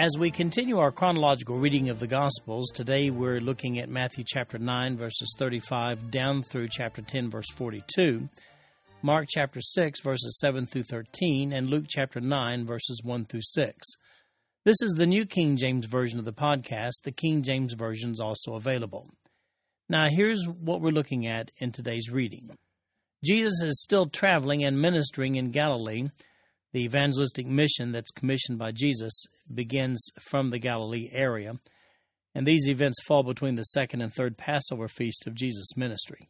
As we continue our chronological reading of the Gospels, today we're looking at Matthew chapter 9, verses 35 down through chapter 10, verse 42, Mark chapter 6, verses 7 through 13, and Luke chapter 9, verses 1 through 6. This is the New King James Version of the podcast. The King James Version is also available. Now, here's what we're looking at in today's reading. Jesus is still traveling and ministering in Galilee. The evangelistic mission that's commissioned by Jesus begins from the Galilee area, and these events fall between the second and third Passover feast of Jesus' ministry.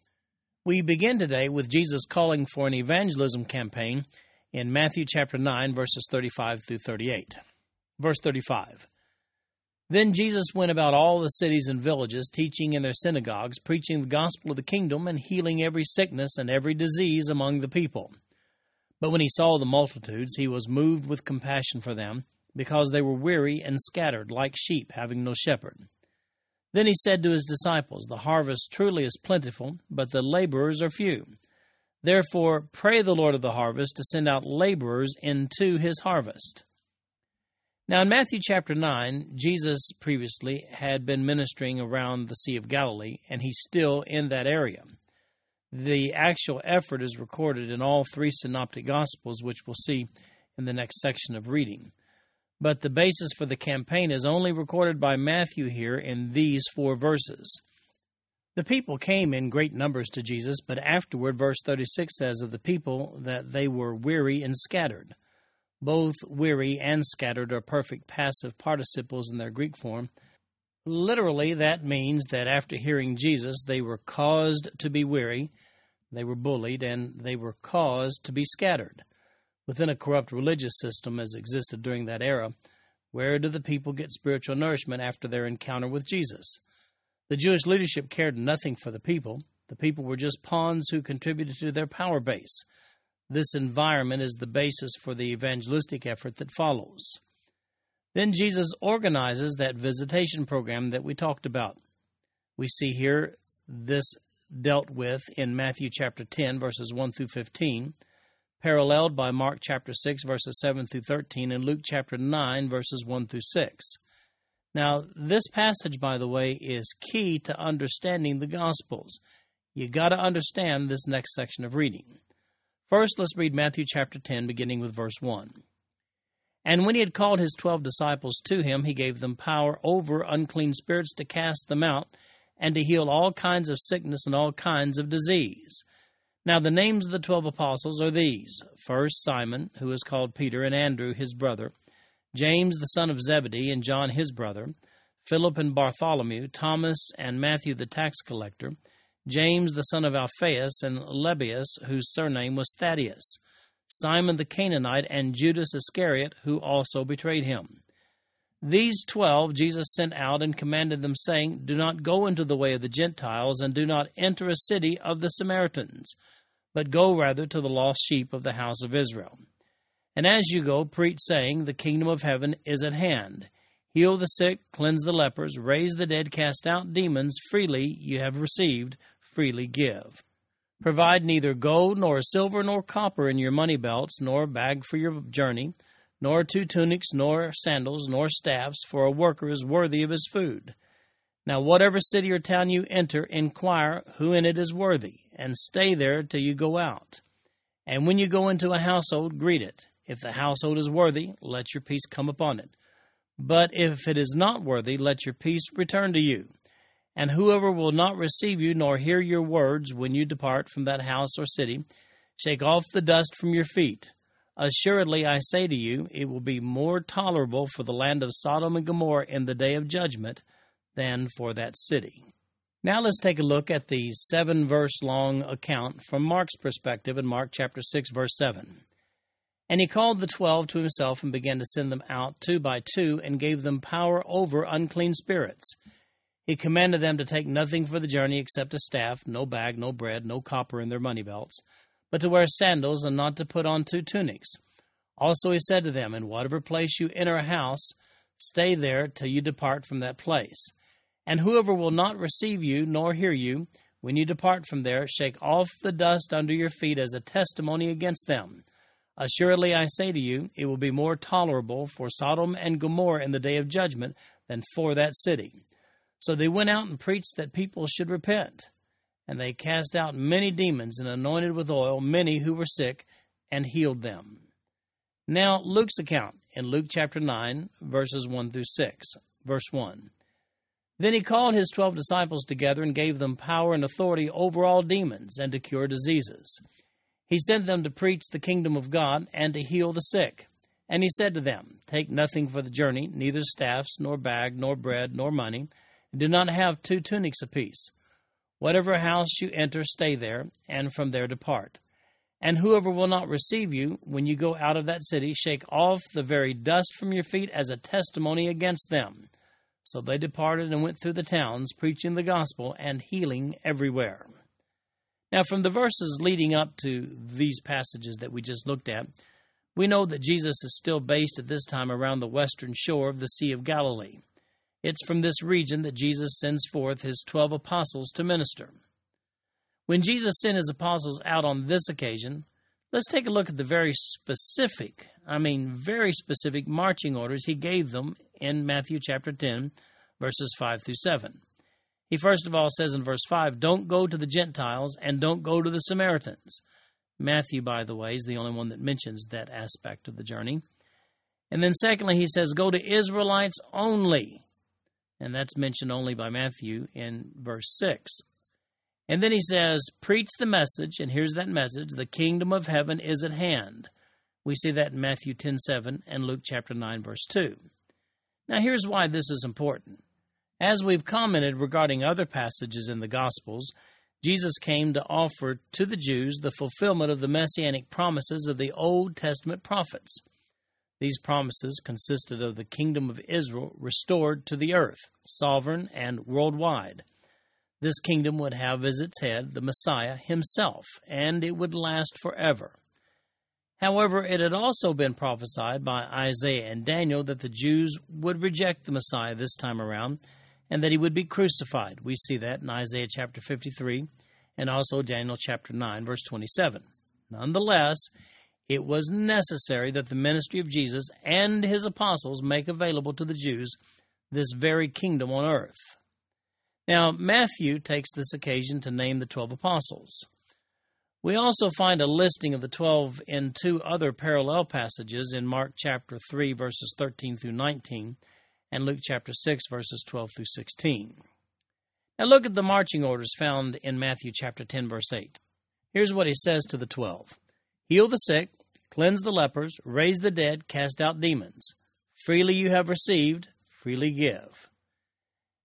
We begin today with Jesus calling for an evangelism campaign in Matthew chapter 9, verses 35 through 38. Verse 35. Then Jesus went about all the cities and villages, teaching in their synagogues, preaching the gospel of the kingdom, and healing every sickness and every disease among the people. But when he saw the multitudes, he was moved with compassion for them, because they were weary and scattered, like sheep having no shepherd. Then he said to his disciples, The harvest truly is plentiful, but the laborers are few. Therefore, pray the Lord of the harvest to send out laborers into his harvest. Now, in Matthew chapter 9, Jesus previously had been ministering around the Sea of Galilee, and he's still in that area. The actual effort is recorded in all three synoptic gospels, which we'll see in the next section of reading. But the basis for the campaign is only recorded by Matthew here in these four verses. The people came in great numbers to Jesus, but afterward, verse 36 says of the people that they were weary and scattered. Both weary and scattered are perfect passive participles in their Greek form. Literally, that means that after hearing Jesus, they were caused to be weary, they were bullied, and they were caused to be scattered. Within a corrupt religious system as existed during that era, where do the people get spiritual nourishment after their encounter with Jesus? The Jewish leadership cared nothing for the people. The people were just pawns who contributed to their power base. This environment is the basis for the evangelistic effort that follows. Then Jesus organizes that visitation program that we talked about. We see here this dealt with in Matthew chapter 10, verses 1 through 15, paralleled by Mark chapter 6, verses 7 through 13, and Luke chapter 9, verses 1 through 6. Now, this passage, by the way, is key to understanding the Gospels. You've got to understand this next section of reading. First, let's read Matthew chapter 10, beginning with verse 1. And when he had called his twelve disciples to him, he gave them power over unclean spirits to cast them out, and to heal all kinds of sickness and all kinds of disease. Now, the names of the twelve apostles are these. First, Simon, who is called Peter, and Andrew, his brother, James, the son of Zebedee, and John, his brother, Philip and Bartholomew, Thomas and Matthew, the tax collector, James the son of Alphaeus, and Lebbaeus, whose surname was Thaddaeus, Simon the Canaanite, and Judas Iscariot, who also betrayed him. These twelve Jesus sent out and commanded them, saying, Do not go into the way of the Gentiles, and do not enter a city of the Samaritans, but go rather to the lost sheep of the house of Israel. And as you go, preach, saying, The kingdom of heaven is at hand. Heal the sick, cleanse the lepers, raise the dead, cast out demons. Freely you have received, freely give. Provide neither gold, nor silver, nor copper in your money belts, nor a bag for your journey, nor two tunics, nor sandals, nor staffs, for a worker is worthy of his food. Now, whatever city or town you enter, inquire who in it is worthy, and stay there till you go out. And when you go into a household, greet it. If the household is worthy, let your peace come upon it. But if it is not worthy, let your peace return to you. And whoever will not receive you nor hear your words when you depart from that house or city, shake off the dust from your feet. Assuredly, I say to you, it will be more tolerable for the land of Sodom and Gomorrah in the day of judgment than for that city. Now let's take a look at the seven verse long account from Mark's perspective in Mark chapter 6, verse 7. And he called the twelve to himself and began to send them out two by two and gave them power over unclean spirits. He commanded them to take nothing for the journey except a staff, no bag, no bread, no copper in their money belts, but to wear sandals and not to put on two tunics. Also he said to them, In whatever place you enter a house, stay there till you depart from that place. And whoever will not receive you nor hear you, when you depart from there, shake off the dust under your feet as a testimony against them. Assuredly, I say to you, it will be more tolerable for Sodom and Gomorrah in the day of judgment than for that city. So they went out and preached that people should repent. And they cast out many demons and anointed with oil many who were sick and healed them. Now, Luke's account in Luke chapter 9, verses 1 through 6. Verse 1. Then he called his twelve disciples together and gave them power and authority over all demons and to cure diseases. He sent them to preach the kingdom of God and to heal the sick. And he said to them, Take nothing for the journey, neither staffs, nor bag, nor bread, nor money, and do not have two tunics apiece. Whatever house you enter, stay there, and from there depart. And whoever will not receive you, when you go out of that city, shake off the very dust from your feet as a testimony against them. So they departed and went through the towns, preaching the gospel and healing everywhere. Now, from the verses leading up to these passages that we just looked at, we know that Jesus is still based at this time around the western shore of the Sea of Galilee. It's from this region that Jesus sends forth his twelve apostles to minister. When Jesus sent his apostles out on this occasion, let's take a look at the very specific, I mean, very specific marching orders he gave them in Matthew chapter 10, verses 5 through 7. He first of all says in verse 5, Don't go to the Gentiles and don't go to the Samaritans. Matthew, by the way, is the only one that mentions that aspect of the journey. And then, secondly, he says, Go to Israelites only. And that's mentioned only by Matthew in verse 6. And then he says, Preach the message, and here's that message the kingdom of heaven is at hand. We see that in Matthew 10 7 and Luke chapter 9, verse 2. Now, here's why this is important. As we've commented regarding other passages in the Gospels, Jesus came to offer to the Jews the fulfillment of the messianic promises of the Old Testament prophets. These promises consisted of the kingdom of Israel restored to the earth, sovereign and worldwide. This kingdom would have as its head the Messiah himself, and it would last forever. However, it had also been prophesied by Isaiah and Daniel that the Jews would reject the Messiah this time around and that he would be crucified. We see that in Isaiah chapter 53 and also Daniel chapter 9, verse 27. Nonetheless, it was necessary that the ministry of Jesus and his apostles make available to the Jews this very kingdom on earth. Now, Matthew takes this occasion to name the twelve apostles. We also find a listing of the twelve in two other parallel passages in Mark chapter 3, verses 13 through 19, and Luke chapter 6, verses 12 through 16. Now look at the marching orders found in Matthew chapter 10, verse 8. Here's what he says to the twelve Heal the sick, cleanse the lepers, raise the dead, cast out demons. Freely you have received, freely give.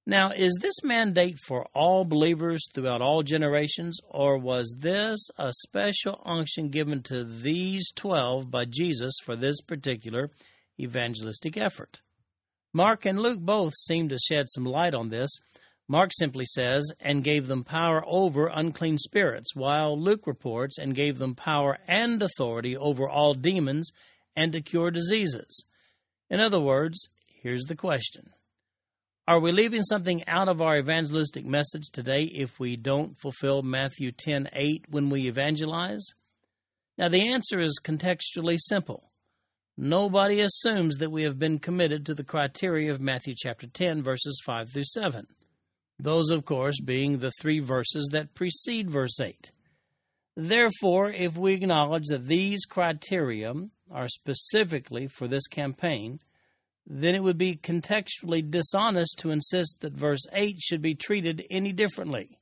Now, is this mandate for all believers throughout all generations, or was this a special unction given to these twelve by Jesus for this particular evangelistic effort? Mark and Luke both seem to shed some light on this. Mark simply says, and gave them power over unclean spirits, while Luke reports, and gave them power and authority over all demons and to cure diseases. In other words, here's the question Are we leaving something out of our evangelistic message today if we don't fulfill Matthew 10 8 when we evangelize? Now, the answer is contextually simple. Nobody assumes that we have been committed to the criteria of Matthew chapter 10, verses 5 through 7. Those, of course, being the three verses that precede verse 8. Therefore, if we acknowledge that these criteria are specifically for this campaign, then it would be contextually dishonest to insist that verse 8 should be treated any differently.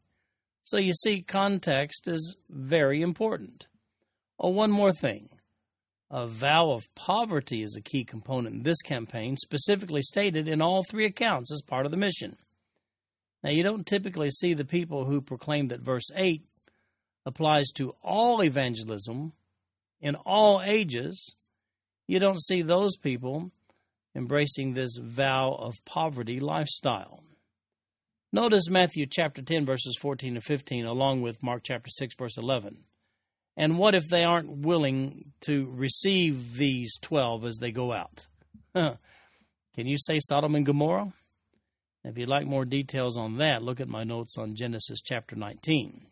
So you see, context is very important. Oh, one more thing. A vow of poverty is a key component in this campaign, specifically stated in all three accounts as part of the mission. Now, you don't typically see the people who proclaim that verse 8 applies to all evangelism in all ages you don't see those people embracing this vow of poverty lifestyle. Notice Matthew chapter 10, verses 14 to 15, along with Mark chapter 6, verse 11. And what if they aren't willing to receive these 12 as they go out? Can you say Sodom and Gomorrah? If you'd like more details on that, look at my notes on Genesis chapter 19.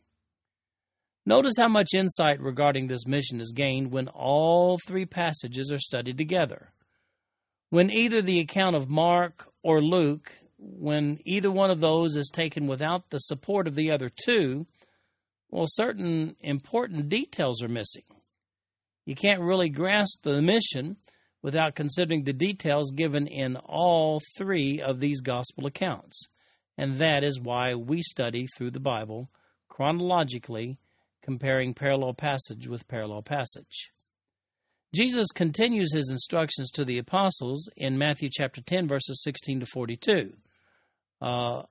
Notice how much insight regarding this mission is gained when all three passages are studied together. When either the account of Mark or Luke, when either one of those is taken without the support of the other two, well, certain important details are missing. You can't really grasp the mission without considering the details given in all three of these gospel accounts. And that is why we study through the Bible chronologically, comparing parallel passage with parallel passage. Jesus continues his instructions to the apostles in Matthew chapter 10, verses 16 to 42. Uh,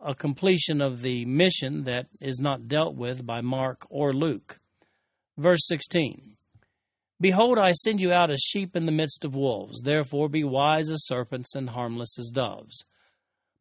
a completion of the mission that is not dealt with by Mark or Luke. Verse 16 Behold, I send you out as sheep in the midst of wolves. Therefore be wise as serpents and harmless as doves.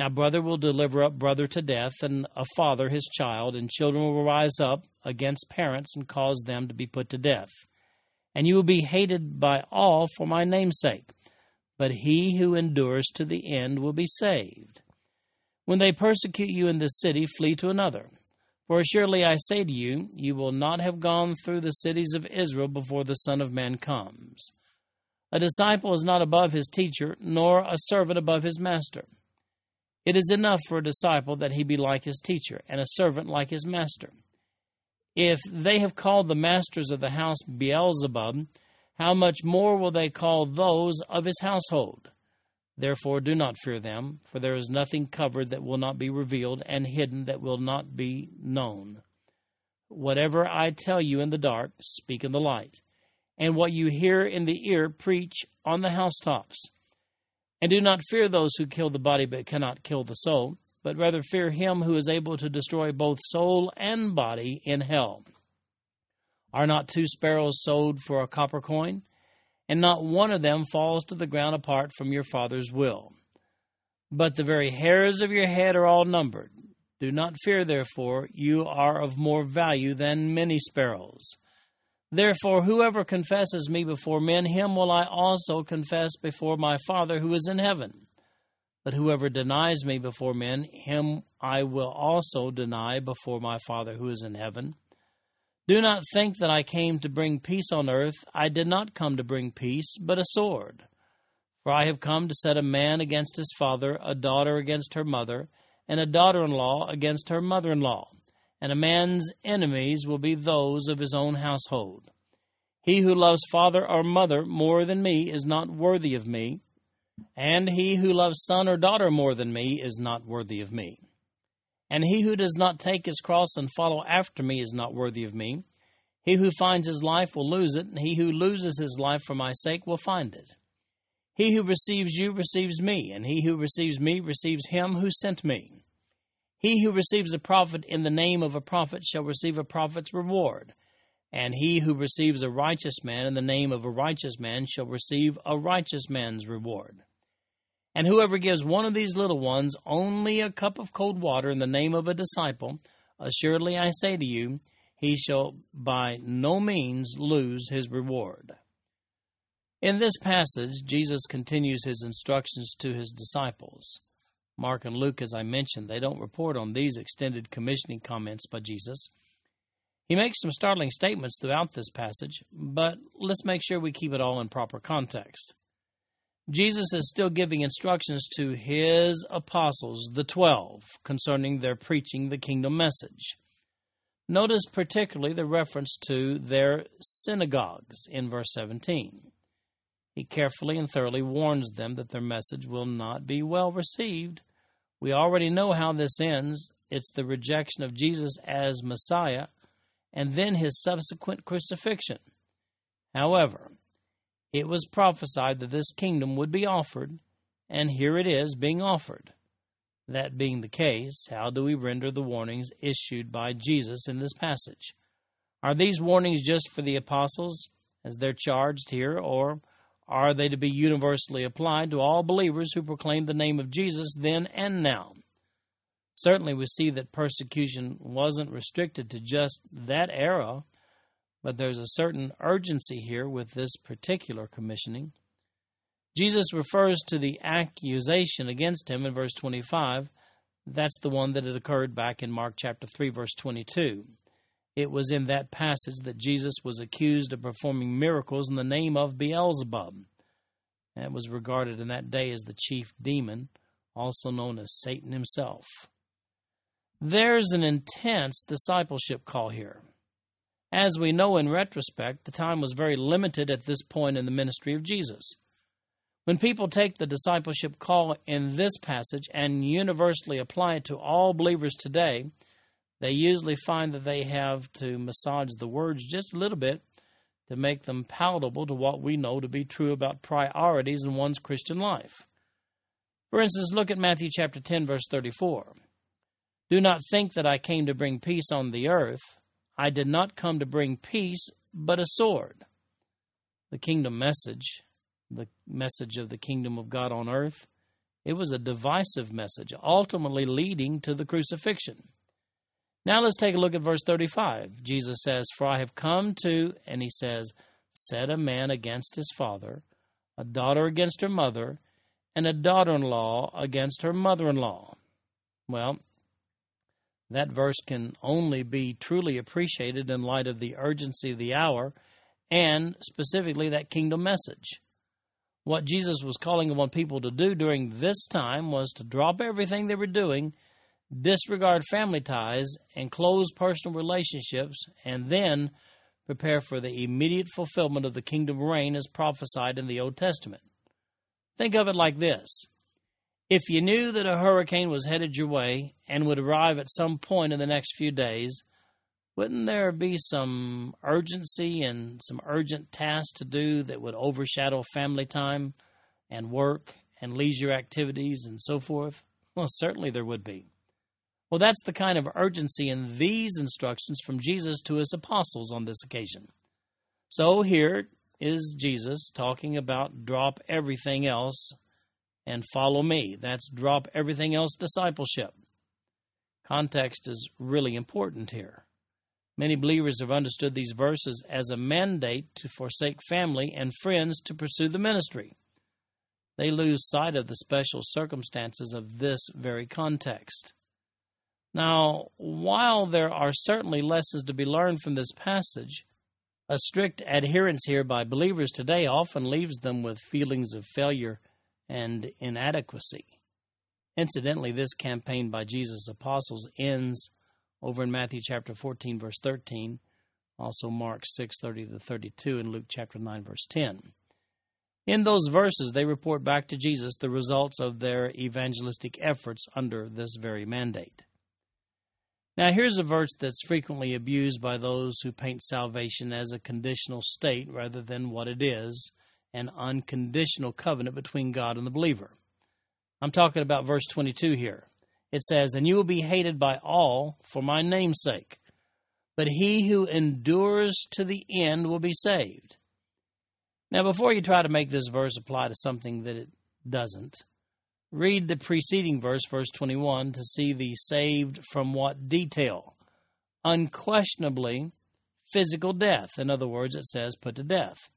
Now, brother will deliver up brother to death, and a father his child, and children will rise up against parents and cause them to be put to death. And you will be hated by all for my name's sake, but he who endures to the end will be saved. When they persecute you in this city, flee to another. For surely I say to you, you will not have gone through the cities of Israel before the Son of Man comes. A disciple is not above his teacher, nor a servant above his master. It is enough for a disciple that he be like his teacher, and a servant like his master. If they have called the masters of the house Beelzebub, how much more will they call those of his household? Therefore, do not fear them, for there is nothing covered that will not be revealed, and hidden that will not be known. Whatever I tell you in the dark, speak in the light, and what you hear in the ear, preach on the housetops. And do not fear those who kill the body but cannot kill the soul, but rather fear him who is able to destroy both soul and body in hell. Are not two sparrows sold for a copper coin? And not one of them falls to the ground apart from your Father's will. But the very hairs of your head are all numbered. Do not fear, therefore, you are of more value than many sparrows. Therefore, whoever confesses me before men, him will I also confess before my Father who is in heaven. But whoever denies me before men, him I will also deny before my Father who is in heaven. Do not think that I came to bring peace on earth. I did not come to bring peace, but a sword. For I have come to set a man against his father, a daughter against her mother, and a daughter in law against her mother in law and a man's enemies will be those of his own household. He who loves father or mother more than me is not worthy of me, and he who loves son or daughter more than me is not worthy of me. And he who does not take his cross and follow after me is not worthy of me. He who finds his life will lose it, and he who loses his life for my sake will find it. He who receives you receives me, and he who receives me receives him who sent me. He who receives a prophet in the name of a prophet shall receive a prophet's reward. And he who receives a righteous man in the name of a righteous man shall receive a righteous man's reward. And whoever gives one of these little ones only a cup of cold water in the name of a disciple, assuredly I say to you, he shall by no means lose his reward. In this passage, Jesus continues his instructions to his disciples. Mark and Luke, as I mentioned, they don't report on these extended commissioning comments by Jesus. He makes some startling statements throughout this passage, but let's make sure we keep it all in proper context. Jesus is still giving instructions to his apostles, the twelve, concerning their preaching the kingdom message. Notice particularly the reference to their synagogues in verse 17. He carefully and thoroughly warns them that their message will not be well received we already know how this ends. it's the rejection of Jesus as Messiah and then his subsequent crucifixion. However, it was prophesied that this kingdom would be offered, and here it is being offered. That being the case, how do we render the warnings issued by Jesus in this passage? Are these warnings just for the apostles, as they're charged here, or are they to be universally applied to all believers who proclaim the name of Jesus then and now? Certainly, we see that persecution wasn't restricted to just that era, but there's a certain urgency here with this particular commissioning. Jesus refers to the accusation against him in verse 25. That's the one that had occurred back in Mark chapter 3, verse 22. It was in that passage that Jesus was accused of performing miracles in the name of Beelzebub. That was regarded in that day as the chief demon, also known as Satan himself. There's an intense discipleship call here. As we know in retrospect, the time was very limited at this point in the ministry of Jesus. When people take the discipleship call in this passage and universally apply it to all believers today, they usually find that they have to massage the words just a little bit to make them palatable to what we know to be true about priorities in one's Christian life. For instance, look at Matthew chapter 10 verse 34. Do not think that I came to bring peace on the earth. I did not come to bring peace, but a sword. The kingdom message, the message of the kingdom of God on earth, it was a divisive message, ultimately leading to the crucifixion. Now let's take a look at verse 35. Jesus says, For I have come to, and he says, set a man against his father, a daughter against her mother, and a daughter in law against her mother in law. Well, that verse can only be truly appreciated in light of the urgency of the hour and specifically that kingdom message. What Jesus was calling upon people to do during this time was to drop everything they were doing disregard family ties, and close personal relationships, and then prepare for the immediate fulfillment of the kingdom reign as prophesied in the Old Testament. Think of it like this if you knew that a hurricane was headed your way and would arrive at some point in the next few days, wouldn't there be some urgency and some urgent tasks to do that would overshadow family time and work and leisure activities and so forth? Well, certainly there would be. Well, that's the kind of urgency in these instructions from Jesus to his apostles on this occasion. So here is Jesus talking about drop everything else and follow me. That's drop everything else discipleship. Context is really important here. Many believers have understood these verses as a mandate to forsake family and friends to pursue the ministry. They lose sight of the special circumstances of this very context. Now, while there are certainly lessons to be learned from this passage, a strict adherence here by believers today often leaves them with feelings of failure and inadequacy. Incidentally, this campaign by Jesus' apostles ends over in Matthew chapter 14 verse 13, also Mark 6:30 to 32 and Luke chapter 9 verse 10. In those verses they report back to Jesus the results of their evangelistic efforts under this very mandate. Now, here's a verse that's frequently abused by those who paint salvation as a conditional state rather than what it is an unconditional covenant between God and the believer. I'm talking about verse 22 here. It says, And you will be hated by all for my name's sake, but he who endures to the end will be saved. Now, before you try to make this verse apply to something that it doesn't, Read the preceding verse, verse 21, to see the saved from what detail? Unquestionably, physical death. In other words, it says put to death.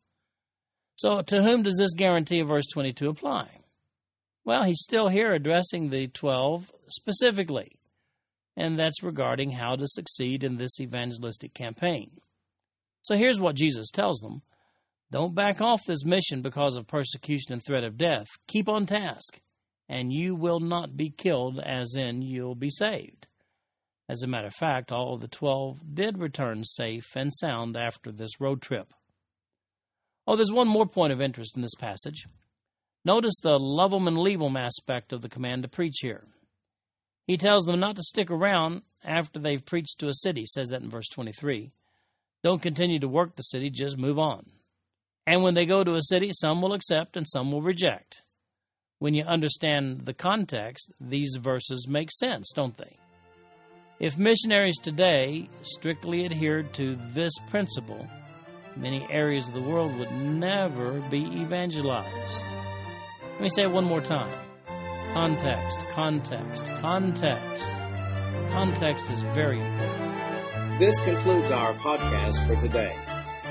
So, to whom does this guarantee of verse 22 apply? Well, he's still here addressing the 12 specifically, and that's regarding how to succeed in this evangelistic campaign. So, here's what Jesus tells them Don't back off this mission because of persecution and threat of death. Keep on task and you will not be killed, as in you'll be saved. As a matter of fact, all of the twelve did return safe and sound after this road trip. Oh, there's one more point of interest in this passage. Notice the love 'em and leave 'em aspect of the command to preach here. He tells them not to stick around after they've preached to a city, says that in verse 23. Don't continue to work the city, just move on. And when they go to a city, some will accept and some will reject. When you understand the context, these verses make sense, don't they? If missionaries today strictly adhered to this principle, many areas of the world would never be evangelized. Let me say it one more time. Context, context, context. Context is very important. This concludes our podcast for today.